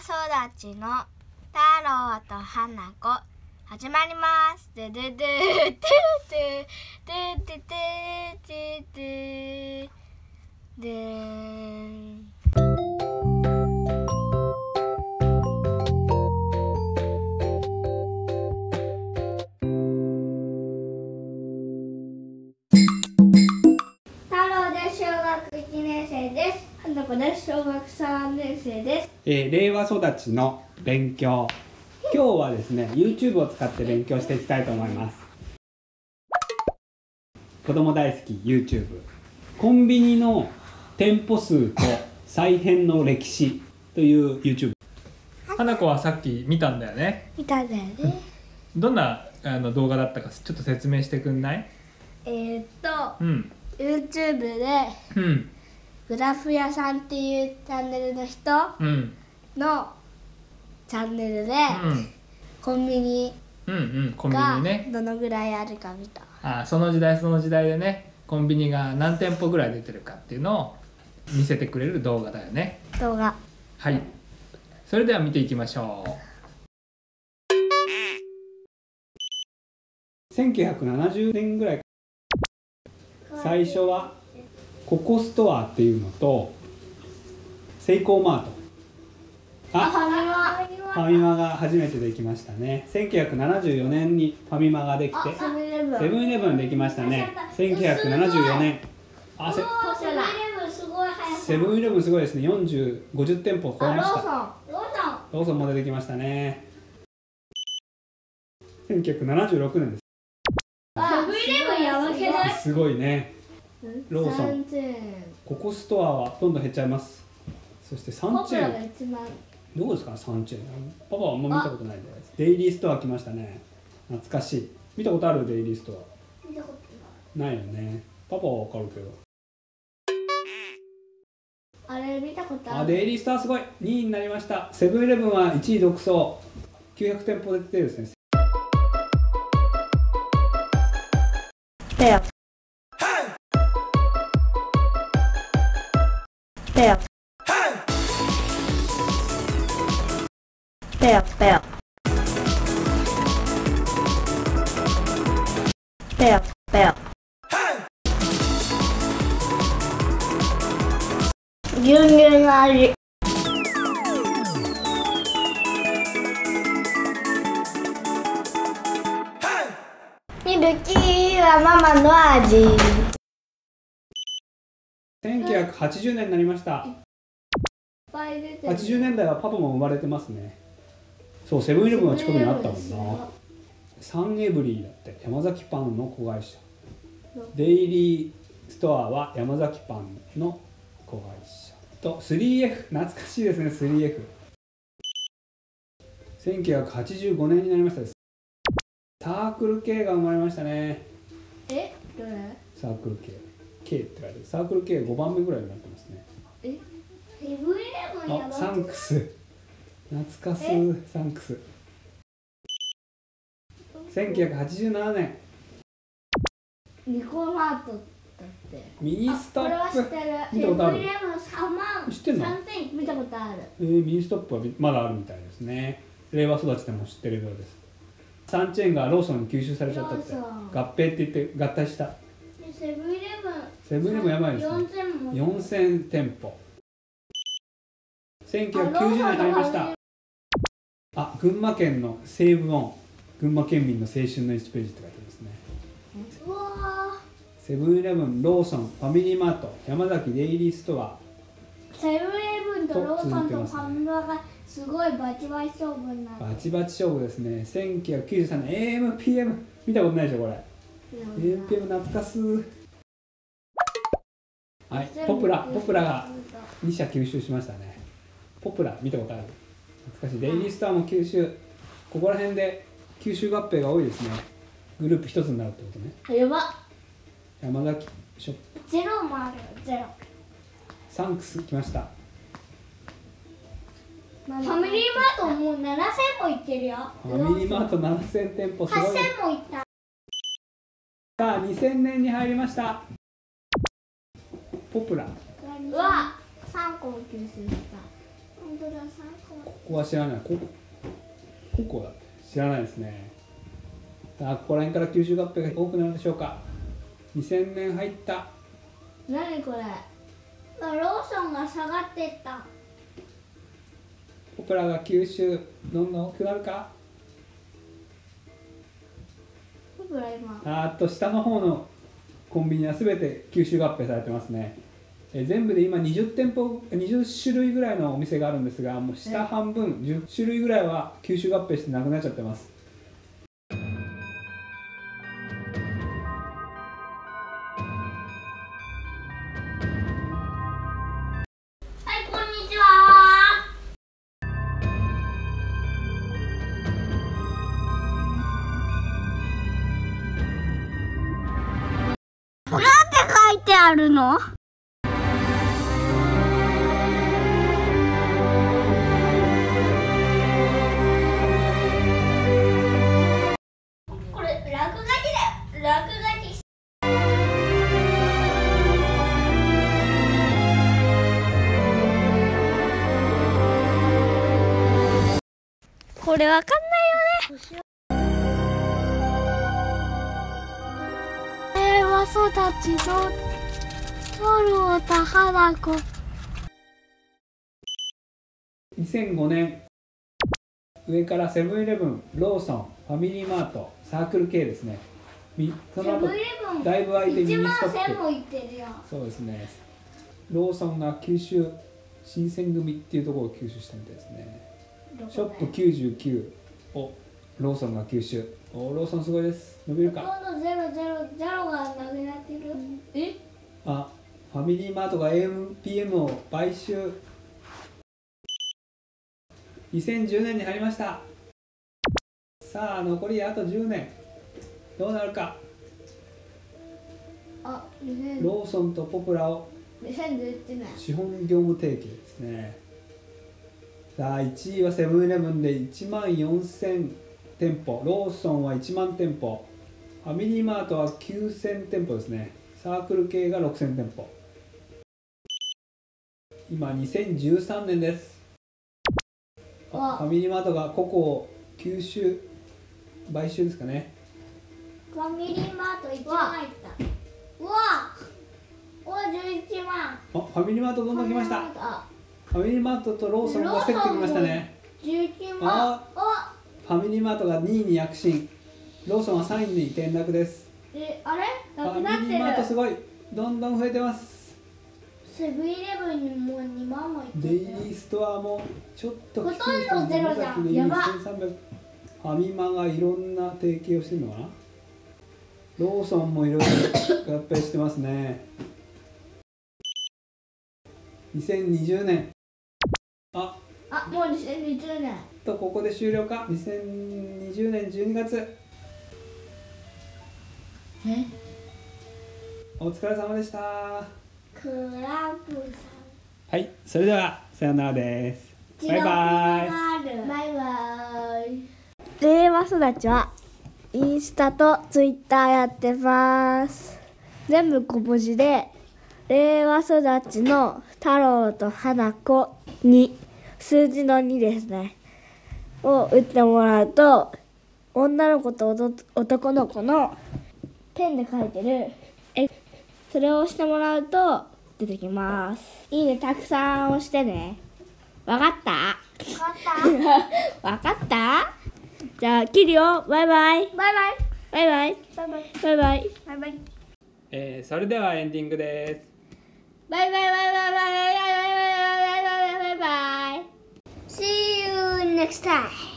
育ちの太郎と花子始まります。ドゥドゥドゥドゥドゥドゥドゥドゥドゥドゥ生です。えー令和育ちの勉強。今日はですね YouTube を使って勉強していきたいと思います。子供大好き YouTube コンビニの店舗数と再編の歴史という YouTube 花子はさっき見たんだよね。見たんだよね。どんなあの動画だったかちょっと説明してくんない？えーっと、うん。YouTube でうんグラフ屋さんっていうチャンネルの人うん。のチャンネルで、うん。コンビニうんうんコンビがニね。どのぐらいあるか見た。あその時代その時代でねコンビニが何店舗ぐらい出てるかっていうのを見せてくれる動画だよね。動画。はい。それでは見ていきましょ1970年ぐらい。最初はココストアっていうのとセイコーマート。あファミマ。ファミマ。が初めてできましたね。1974年にファミマができてあ、セブンイレブン。できましたね。1974年。あセセブンイレブンすごい速セブンイレブンすごいですね。40 50店舗超えました。ローソン。ローソン。ローソンも出てきましたね。1976年です。セブンイレブンやばけない？すごいねローソン。3000円。ココストアはどんどん減っちゃいます。そしてサンチェーン。どこですか？サンチェーン。パパはあんま見たことないんでデイリーストア来ましたね。懐かしい。見たことある？デイリースト見たことアないよね。パパはわかるけど。ない。あれ見たことある？あデイリーストアすごい。2位になりました。セブンイレブンは1位独走。900店舗出てですね。ペア。ペ Bell. Bell, bell. Bell, bell. Yun yun lagi. Milky はママの味。1980年になりました。80年代はパパも生まれてますね。そうセブンイレブンは近くにあったもんな。サンエブリーだって山崎パンの子会社。デイリーストアは山崎パンの子会社。と 3F 懐かしいですね 3F 1985年になりました。ですサークル系が生まれましたね。えどれ？サークル系 K ってサークル系5番目ぐらいになってますね。セブンイレブンやあばサンクス。懐かしえ？いサンクス。1987年。ニコマートだって。ミニストこれはップ知ってる。見たことある？セブンイレブン3万知ってんの？3000見たことある。えーミニストップはまだあるみたいですね。令和育ちでも知ってるようです。サンチェーンがローソンに吸収されちゃったって。合併って言って合体した。でセブンイセブンイレブンやばいですね。4000も。4000店舗。1990年になりました。あ群馬県の西武音群馬県民の青春の1ページって書いてますね。セブンイレブン、ローソン、ファミリーマート、山崎デイリーストア、ーセブンイレブンとローソンとファミマがすごいバチバチ勝負になるバチバチ勝負ですね。1993年、AMPM、見たことないでしょ、これ。AMPM 懐かすはい、ポプラ、ポプラが2社吸収しましたね。ポプラ、見たことある？懐かしい。デイリーストアも吸収。ここら辺で吸収合併が多いですね。グループ一つになるってことね。やば山崎ショップ、ゼロもあるゼロサンクス来ました。ファミリーマートもう7000もいってるよファミリーマート7000店舗すごい。8000もいったさあ2000年に入りましたポプラ。うわ3個も吸収した本当だ3個。ここは知らない。ここここだ知らないですね。さあここら辺から吸収合併が多くなるでしょうか。2000年入った。何これ。あローソンが下がってった。ポプラが吸収どんどん大きくなるか。僕ら今。あーっと下の方のコンビニは全て吸収合併されてますね。えー全部で今20店舗20種類ぐらいのお店があるんですがもう下半分10種類ぐらいは吸収合併してなくなっちゃってます。なんて書いてあるの？これ落書きだよ。落書きこれわかんない。えー、わそたちのトロタ花子2005年上からセブンイレブンローソンファミリーマートサークル系ですね。みその後だいぶ空いてミニストップ。もいってるよ。そうですね。ローソンが九州新選組っていうところを吸収したみたいですね。ショップ99をローソンが吸収。おローソンすごいです。伸びるか？ほとんどゼロゼロゼロがなくなってる。え？あファミリーマートが AMPM を買収。2010年に入りました。さあ残りあと10年。どうなるか？あ2000ローソンとポプラを。2011年。資本業務提携ですね。さあ1位はセブンイレブンで1万4000店舗。ローソンは1万店舗。ファミリーマートは9000店舗ですね。サークル系が6000店舗。今2013年です。ファミリーマートがココを吸収買収ですかね。ファミリーマート1万入ったうわ。うわ11万。あファミリーマートどんどん来ました。あファミリーマートとローソンが競ってきましたね。11万。あ。あファミリーマートが2位に躍進。ローソンは3位に転落です。えあれ？ファなくなっミリーマートてるすごいどんどん増えてます。セブンイレブンにもう2万もいってデイるリーストアもちょっとほとんどゼロじゃんでやば。2300ファミマがいろんな提携をしてるのかな？ローソンもいろいろ合併してますね。2020年。ああもう2020年とここで終了か？2020年12月え？お疲れ様でした。クラブさん。はいそれではさよならです。バイバイイ。バイバイ。令和育ちはインスタとツイッターやってます。全部小文字で令和育ちの太郎と花子に数字の2ですね。を打ってもらうと女の子とおと男の子のペンで描いてる。絵それを押してもらうと出てきます。いいね。たくさん押してね。わかった？わかった？じゃあ切るよバイバイ。バイバイ。バイバイ。バイバイ。バイバイ。バイバイ。えーそれではエンディングです。バイバイバイバイバイバイバイバイバイバイバイバイ See you next time